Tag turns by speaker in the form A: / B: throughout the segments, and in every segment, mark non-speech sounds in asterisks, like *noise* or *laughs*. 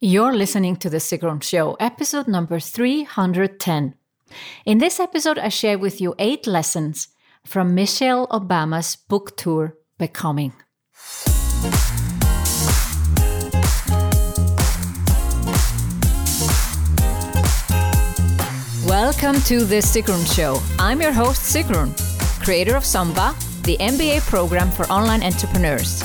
A: You're listening to The Sigrun Show, episode number 310. In this episode, I share with you eight lessons from Michelle Obama's book tour, Becoming. Welcome to The Sigrun Show. I'm your host, Sigrun, creator of SOMBA, the MBA program for online entrepreneurs.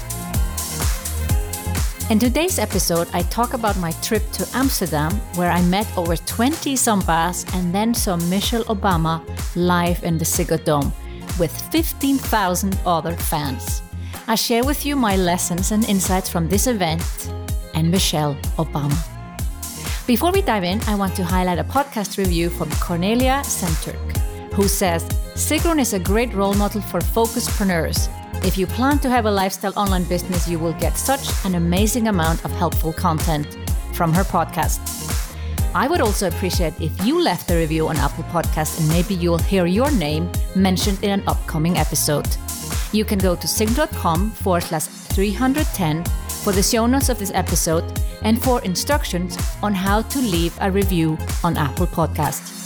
A: In today's episode, I talk about my trip to Amsterdam, where I met over 20 SOMBAs and then saw Michelle Obama live in the Ziggo Dome with 15,000 other fans. I share with you my lessons and insights from this event and Michelle Obama. Before we dive in, I want to highlight a podcast review from Cornelia Centurk, who says Sigrun is a great role model for focuspreneurs if you plan to have a lifestyle online business, you will get such an amazing amount of helpful content from her podcast. I would also appreciate if you left a review on Apple Podcasts and maybe you'll hear your name mentioned in an upcoming episode. You can go to sigrun.com forward slash 310 for the show notes of this episode and for instructions on how to leave a review on Apple Podcasts.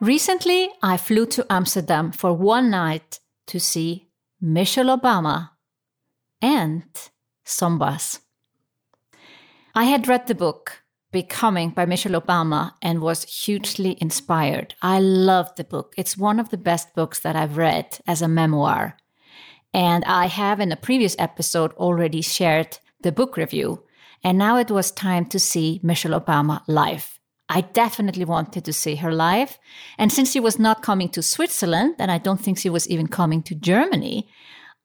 A: Recently, I flew to Amsterdam for one night to see Michelle Obama and SOMBAs. I had read the book Becoming by Michelle Obama and was hugely inspired. I loved the book. It's one of the best books that I've read as a memoir. And I have in a previous episode already shared the book review. And now it was time to see Michelle Obama live. I definitely wanted to see her live. And since she was not coming to Switzerland, and I don't think she was even coming to Germany,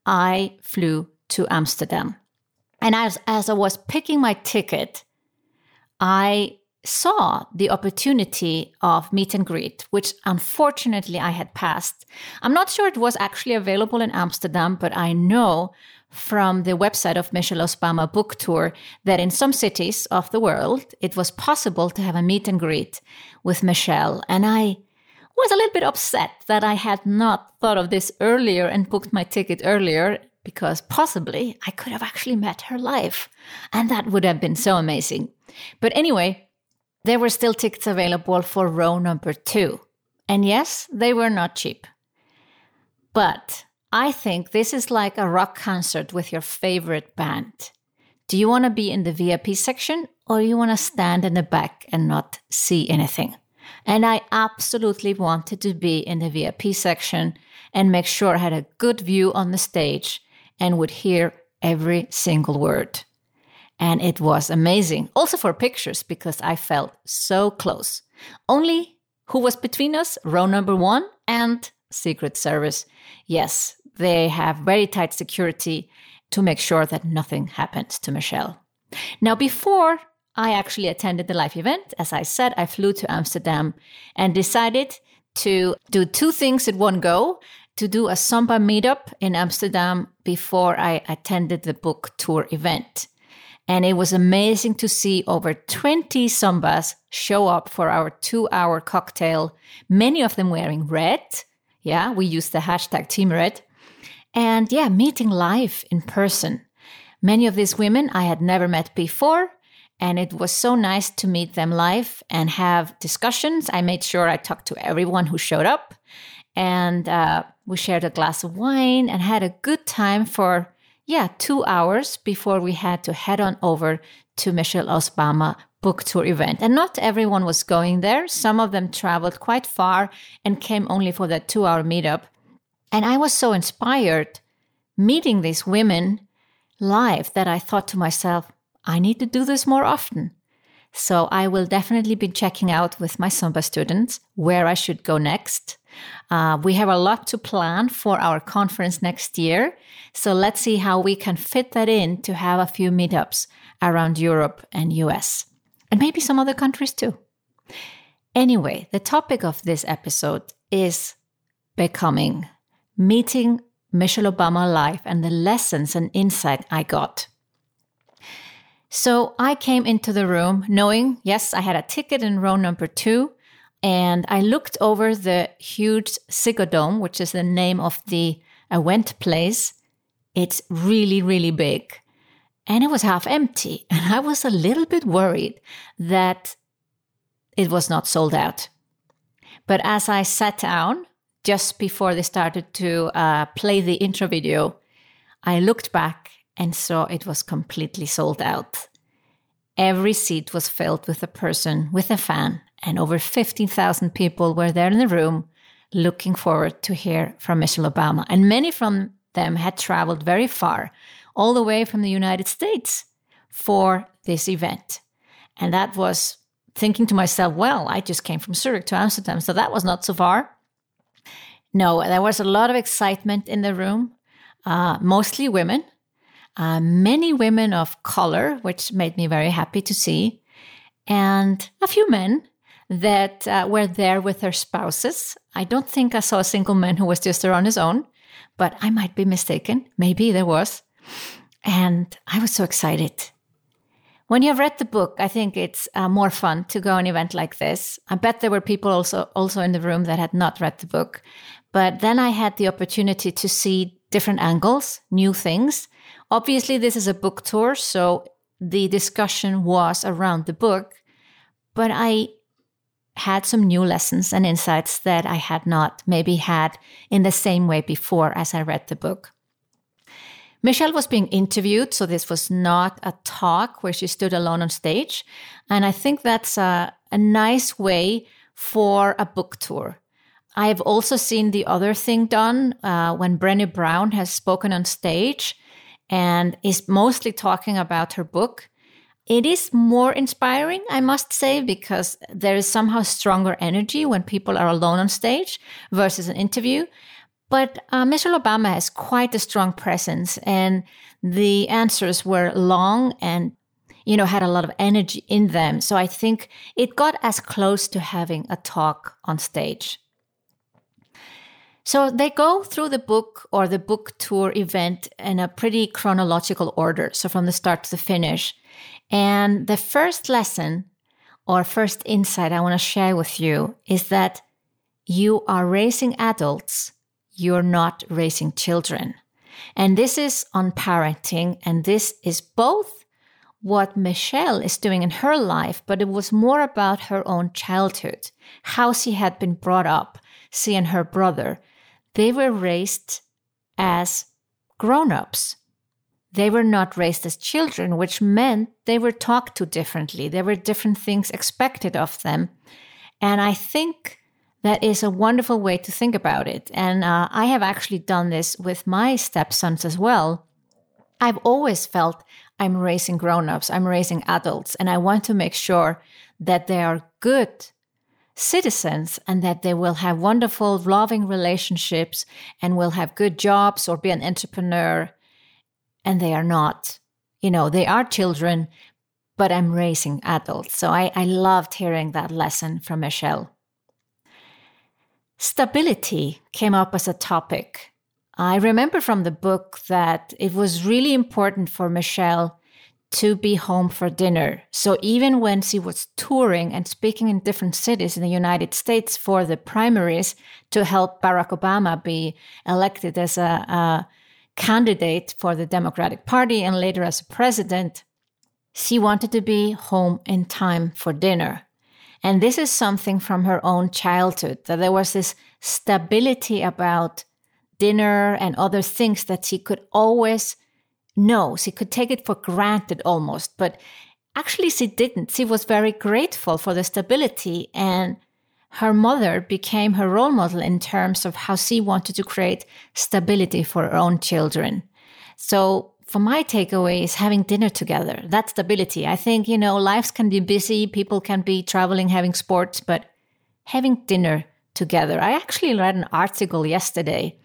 A: I flew to Amsterdam. And as, as I was picking my ticket, I saw the opportunity of meet and greet, which unfortunately I had passed. I'm not sure it was actually available in Amsterdam, but I know from the website of Michelle Obama book tour that in some cities of the world it was possible to have a meet and greet with Michelle. And I was a little bit upset that I had not thought of this earlier and booked my ticket earlier because possibly I could have actually met her live. And that would have been so amazing. But anyway, there were still tickets available for row number two. And yes, they were not cheap. But I think this is like a rock concert with your favorite band. Do you want to be in the VIP section or do you want to stand in the back and not see anything? And I absolutely wanted to be in the VIP section and make sure I had a good view on the stage and would hear every single word. And it was amazing. Also for pictures because I felt so close. Only who was between us? Row number one and Secret Service. Yes, they have very tight security to make sure that nothing happens to Michelle. Now, before I actually attended the live event, as I said, I flew to Amsterdam and decided to do two things at one go to do a SOMBA meetup in Amsterdam before I attended the book tour event. And it was amazing to see over 20 SOMBAs show up for our two hour cocktail, many of them wearing red. Yeah, we used the hashtag Team Red. And yeah, meeting live in person. Many of these women I had never met before. And it was so nice to meet them live and have discussions. I made sure I talked to everyone who showed up. And uh, we shared a glass of wine and had a good time for, yeah, two hours before we had to head on over to Michelle Obama book tour event. And not everyone was going there. Some of them traveled quite far and came only for that two hour meetup. And I was so inspired meeting these women live that I thought to myself, I need to do this more often. So I will definitely be checking out with my SOMBA students where I should go next. Uh, we have a lot to plan for our conference next year. So let's see how we can fit that in to have a few meetups around Europe and US, and maybe some other countries too. Anyway, the topic of this episode is becoming, meeting Michelle Obama live and the lessons and insight I got. So I came into the room knowing, yes, I had a ticket in row number two. And I looked over the huge Ziggo Dome, which is the name of the event place. It's really, really big. And it was half empty. *laughs* And I was a little bit worried that it was not sold out. But as I sat down just before they started to uh, play the intro video, I looked back and saw it was completely sold out. Every seat was filled with a person with a fan, and over 15,000 people were there in the room looking forward to hear from Michelle Obama. And many from them had traveled very far, all the way from the United States for this event. And that was thinking to myself, well, I just came from Zurich to Amsterdam, so that was not so far. No, there was a lot of excitement in the room, uh, mostly women uh, many women of color, which made me very happy to see, and a few men that uh, were there with their spouses. I don't think I saw a single man who was just there on his own, but I might be mistaken. Maybe there was. And I was so excited. When you have read the book, I think it's uh, more fun to go an event like this. I bet there were people also also in the room that had not read the book, but then I had the opportunity to see different angles, new things, Obviously, this is a book tour, so the discussion was around the book, but I had some new lessons and insights that I had not maybe had in the same way before as I read the book. Michelle was being interviewed, so this was not a talk where she stood alone on stage. And I think that's a, a nice way for a book tour. I have also seen the other thing done uh, when Brené Brown has spoken on stage and is mostly talking about her book. It is more inspiring, I must say, because there is somehow stronger energy when people are alone on stage versus an interview. But uh, Michelle Obama has quite a strong presence, and the answers were long and you know had a lot of energy in them. So I think it got as close to having a talk on stage. So they go through the book or the book tour event in a pretty chronological order. So from the start to the finish. And the first lesson or first insight I want to share with you is that you are raising adults, you're not raising children. And this is on parenting. And this is both what Michelle is doing in her life, but it was more about her own childhood, how she had been brought up, she and her brother, they were raised as grown ups. They were not raised as children, which meant they were talked to differently. There were different things expected of them. And I think that is a wonderful way to think about it. And uh, I have actually done this with my stepsons as well. I've always felt I'm raising grown ups, I'm raising adults, and I want to make sure that they are good citizens and that they will have wonderful, loving relationships and will have good jobs or be an entrepreneur. And they are not. You know, they are children, but I'm raising adults. So I, I loved hearing that lesson from Michelle. Stability came up as a topic. I remember from the book that it was really important for Michelle to be home for dinner. So even when she was touring and speaking in different cities in the United States for the primaries to help Barack Obama be elected as a, a candidate for the Democratic Party and later as a president, she wanted to be home in time for dinner. And this is something from her own childhood that there was this stability about dinner and other things that she could always no, she could take it for granted almost, but actually she didn't. She was very grateful for the stability and her mother became her role model in terms of how she wanted to create stability for her own children. So for my takeaway is having dinner together. That stability. I think, you know, lives can be busy, people can be traveling, having sports, but having dinner together. I actually read an article yesterday.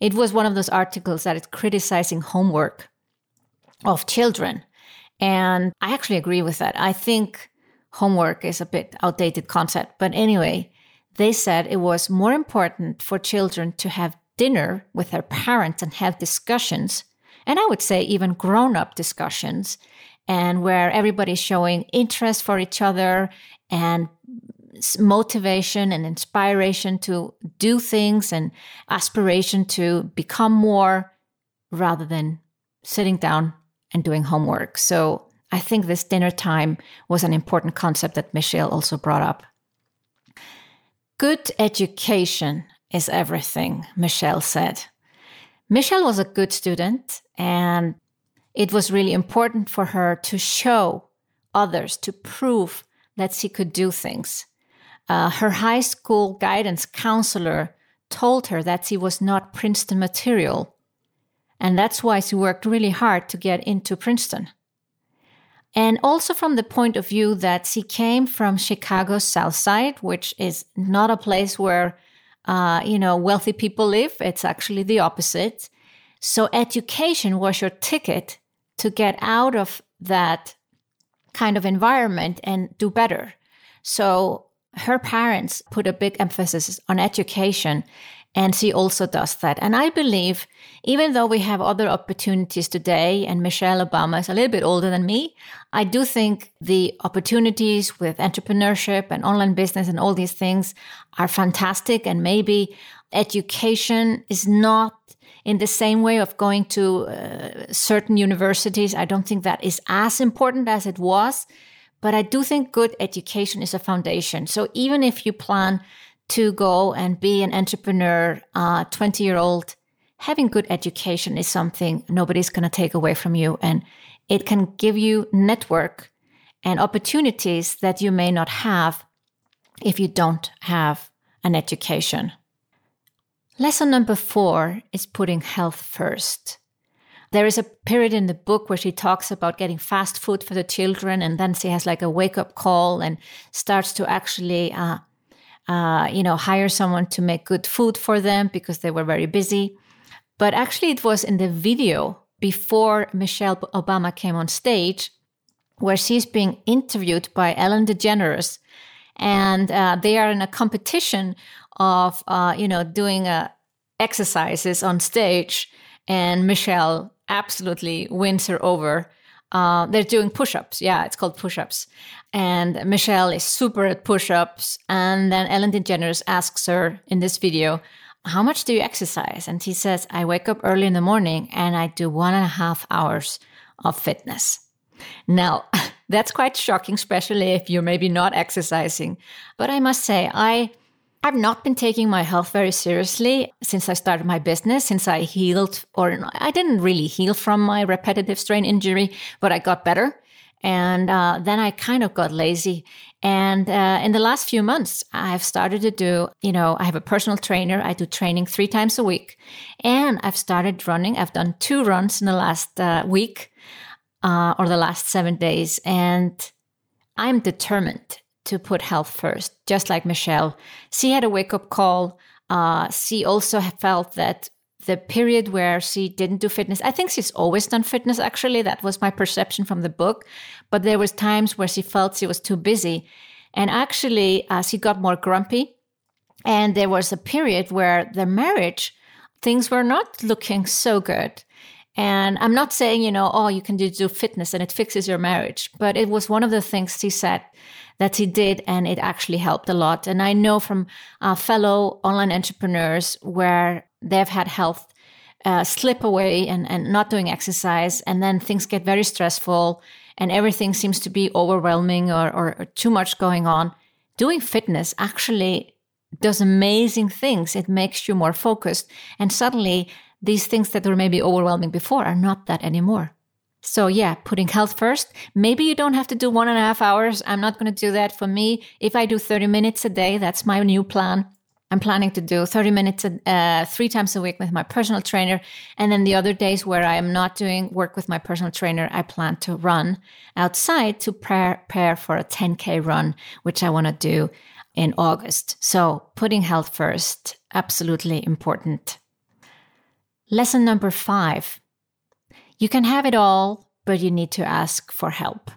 A: It was one of those articles that is criticizing homework of children. And I actually agree with that. I think homework is a bit outdated concept. But anyway, they said it was more important for children to have dinner with their parents and have discussions. And I would say even grown up discussions and where everybody's showing interest for each other and motivation and inspiration to do things and aspiration to become more rather than sitting down and doing homework. So I think this dinner time was an important concept that Michelle also brought up. Good education is everything, Michelle said. Michelle was a good student, and it was really important for her to show others, to prove that she could do things. Uh, her high school guidance counselor told her that she was not Princeton material, and that's why she worked really hard to get into Princeton. And also from the point of view that she came from Chicago's South Side, which is not a place where, uh, you know, wealthy people live. It's actually the opposite. So education was your ticket to get out of that kind of environment and do better. So her parents put a big emphasis on education and she also does that. And I believe, even though we have other opportunities today, and Michelle Obama is a little bit older than me, I do think the opportunities with entrepreneurship and online business and all these things are fantastic. And maybe education is not in the same way of going to uh, certain universities. I don't think that is as important as it was. But I do think good education is a foundation. So even if you plan to go and be an entrepreneur, uh, 20 year old, having good education is something nobody's going to take away from you. And it can give you network and opportunities that you may not have if you don't have an education. Lesson number four is putting health first. There is a period in the book where she talks about getting fast food for the children, and then she has like a wake up call and starts to actually uh, uh, you know, hire someone to make good food for them because they were very busy. But actually, it was in the video before Michelle Obama came on stage where she's being interviewed by Ellen DeGeneres. And uh, they are in a competition of, uh, you know, doing uh, exercises on stage. And Michelle absolutely wins her over uh, they're doing push-ups. Yeah, it's called push-ups. And Michelle is super at push-ups. And then Ellen DeGeneres asks her in this video, "How much do you exercise?" And he says, "I wake up early in the morning and I do one and a half hours of fitness." Now, *laughs* that's quite shocking, especially if you're maybe not exercising. But I must say, I I've not been taking my health very seriously since I started my business, since I healed, or I didn't really heal from my repetitive strain injury, but I got better. And uh, then I kind of got lazy. And uh, in the last few months, I've started to do, you know, I have a personal trainer. I do training three times a week. And I've started running. I've done two runs in the last uh, week uh, or the last seven days. And I'm determined to put health first, just like Michelle. She had a wake up call. Uh, she also felt that the period where she didn't do fitness, I think she's always done fitness, actually. That was my perception from the book. But there was times where she felt she was too busy. And actually, uh, she got more grumpy. And there was a period where the marriage, things were not looking so good. And I'm not saying, you know, oh, you can do, do fitness and it fixes your marriage. But it was one of the things he said that he did, and it actually helped a lot. And I know from uh, fellow online entrepreneurs where they've had health uh, slip away and, and not doing exercise, and then things get very stressful and everything seems to be overwhelming or, or, or too much going on. Doing fitness actually does amazing things. It makes you more focused, and suddenly these things that were maybe overwhelming before are not that anymore. So yeah, putting health first. Maybe you don't have to do one and a half hours. I'm not going to do that for me. If I do 30 minutes a day, that's my new plan. I'm planning to do 30 minutes uh, three times a week with my personal trainer. And then the other days where I am not doing work with my personal trainer, I plan to run outside to prepare for a 10K run, which I want to do in August. So putting health first, absolutely important. Lesson number five you can have it all, but you need to ask for help.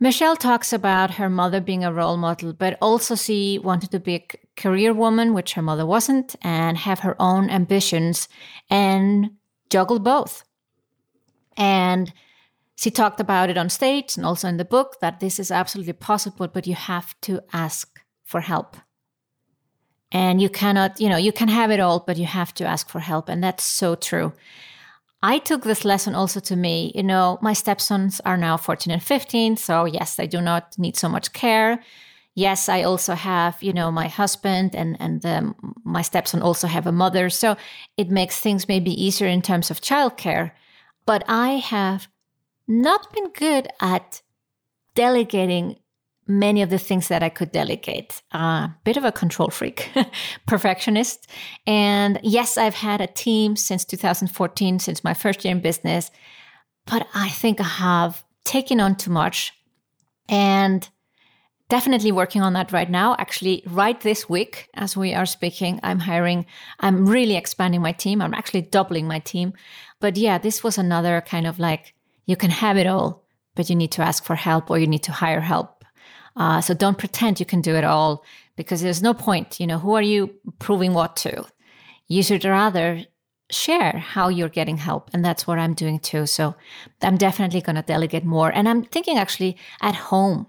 A: Michelle talks about her mother being a role model, but also she wanted to be a career woman, which her mother wasn't, and have her own ambitions and juggle both. And she talked about it on stage and also in the book that this is absolutely possible, but you have to ask for help. And you cannot, you know, you can have it all, but you have to ask for help. And that's so true. I took this lesson also to me. You know, my stepsons are now 14 and 15. So, yes, I do not need so much care. Yes, I also have, you know, my husband and, and my stepson also have a mother. So it makes things maybe easier in terms of childcare. But I have not been good at delegating many of the things that I could delegate. A uh, bit of a control freak, *laughs* perfectionist. And yes, I've had a team since 2014, since my first year in business, but I think I have taken on too much and definitely working on that right now. Actually, right this week, as we are speaking, I'm hiring, I'm really expanding my team. I'm actually doubling my team. But yeah, this was another kind of like, you can have it all, but you need to ask for help or you need to hire help. Uh, so don't pretend you can do it all because there's no point. You know, who are you proving what to? You should rather share how you're getting help. And that's what I'm doing too. So I'm definitely going to delegate more. And I'm thinking actually at home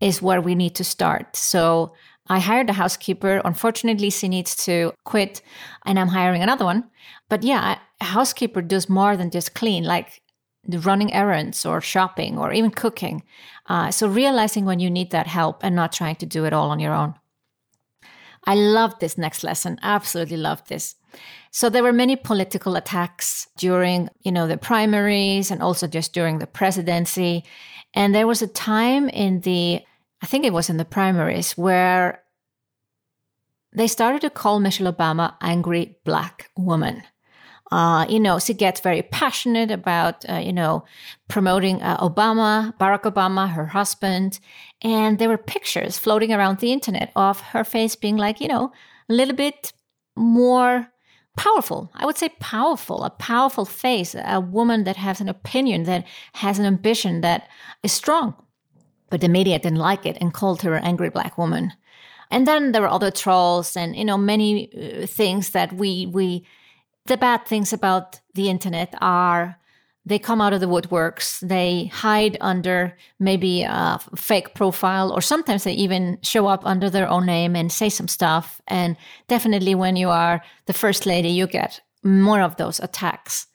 A: is where we need to start. So I hired a housekeeper. Unfortunately, she needs to quit and I'm hiring another one. But yeah, a housekeeper does more than just clean. Like running errands or shopping or even cooking. Uh, so realizing when you need that help and not trying to do it all on your own. I loved this next lesson. Absolutely loved this. So there were many political attacks during, you know, the primaries and also just during the presidency. And there was a time in the, I think it was in the primaries, where they started to call Michelle Obama angry black woman. Uh, you know, she gets very passionate about, uh, you know, promoting uh, Obama, Barack Obama, her husband. And there were pictures floating around the internet of her face being like, you know, a little bit more powerful. I would say powerful, a powerful face, a woman that has an opinion, that has an ambition, that is strong. But the media didn't like it and called her an angry black woman. And then there were other trolls and, you know, many uh, things that we, we, the bad things about the internet are they come out of the woodworks. They hide under maybe a fake profile, or sometimes they even show up under their own name and say some stuff. And definitely, when you are the first lady, you get more of those attacks.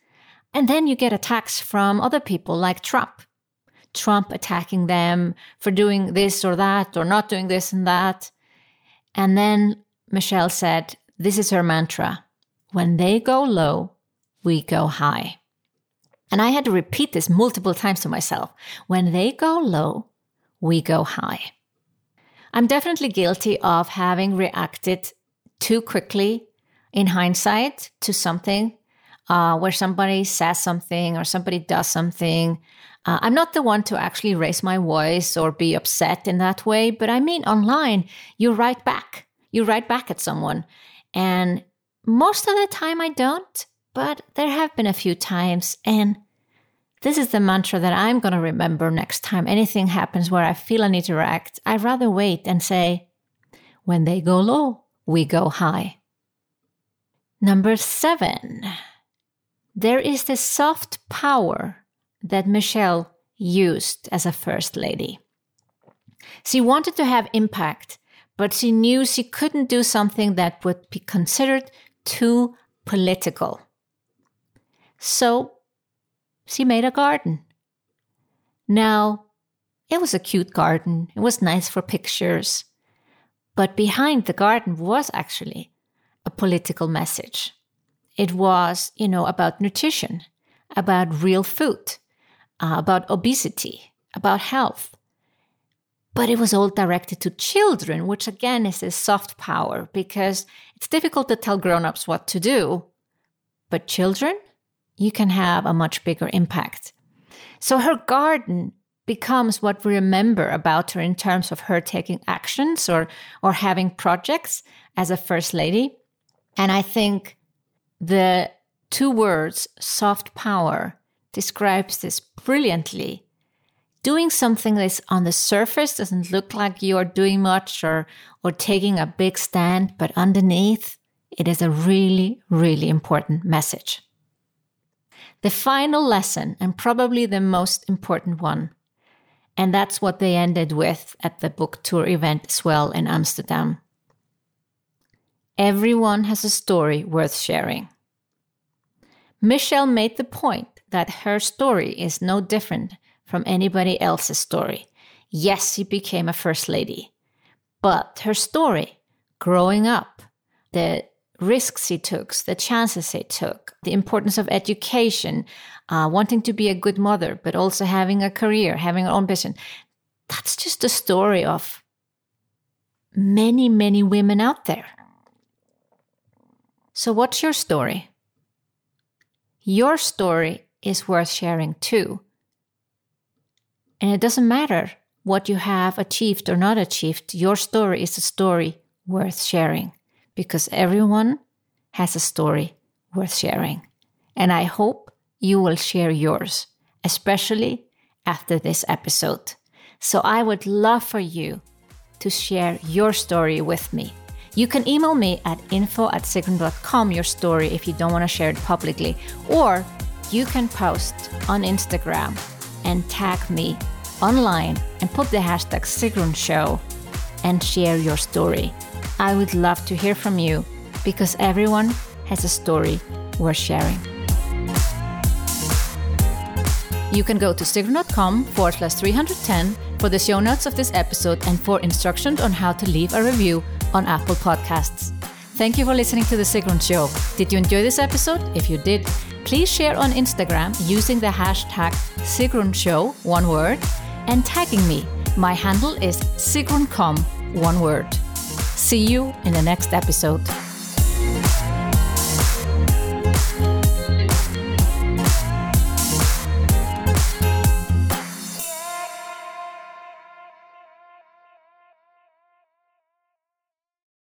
A: And then you get attacks from other people like Trump. Trump attacking them for doing this or that, or not doing this and that. And then Michelle said, This is her mantra when they go low, we go high. And I had to repeat this multiple times to myself. When they go low, we go high. I'm definitely guilty of having reacted too quickly in hindsight to something uh, where somebody says something or somebody does something. Uh, I'm not the one to actually raise my voice or be upset in that way, but I mean, online, you write back. You write back at someone. And most of the time, I don't, but there have been a few times. And this is the mantra that I'm going to remember next time anything happens where I feel I need to react. I'd rather wait and say, when they go low, we go high. Number seven, there is this soft power that Michelle used as a first lady. She wanted to have impact, but she knew she couldn't do something that would be considered too political. So she made a garden. Now, it was a cute garden, it was nice for pictures, but behind the garden was actually a political message. It was, you know, about nutrition, about real food, uh, about obesity, about health. But it was all directed to children, which again is a soft power because it's difficult to tell grown-ups what to do. But children, you can have a much bigger impact. So her garden becomes what we remember about her in terms of her taking actions or or having projects as a first lady. And I think the two words soft power describes this brilliantly. Doing something that's on the surface doesn't look like you're doing much or or taking a big stand, but underneath it is a really, really important message. The final lesson, and probably the most important one, and that's what they ended with at the book tour event as well in Amsterdam. Everyone has a story worth sharing. Michelle made the point that her story is no different from anybody else's story. Yes, she became a first lady, but her story, growing up, the risks he took, the chances he took, the importance of education, uh, wanting to be a good mother, but also having a career, having her own business. That's just the story of many, many women out there. So, what's your story? Your story is worth sharing too. And it doesn't matter what you have achieved or not achieved, your story is a story worth sharing because everyone has a story worth sharing. And I hope you will share yours, especially after this episode. So I would love for you to share your story with me. You can email me at info at sigrun.com your story if you don't want to share it publicly, or you can post on Instagram and tag me online and put the hashtag Sigrun Show and share your story. I would love to hear from you because everyone has a story worth sharing. You can go to sigrun.com forward slash 310 for the show notes of this episode and for instructions on how to leave a review on Apple Podcasts. Thank you for listening to The Sigrun Show. Did you enjoy this episode? If you did, please share on Instagram using the hashtag Sigrun Show, one word, and tagging me. My handle is SigrunCom, one word. See you in the next episode.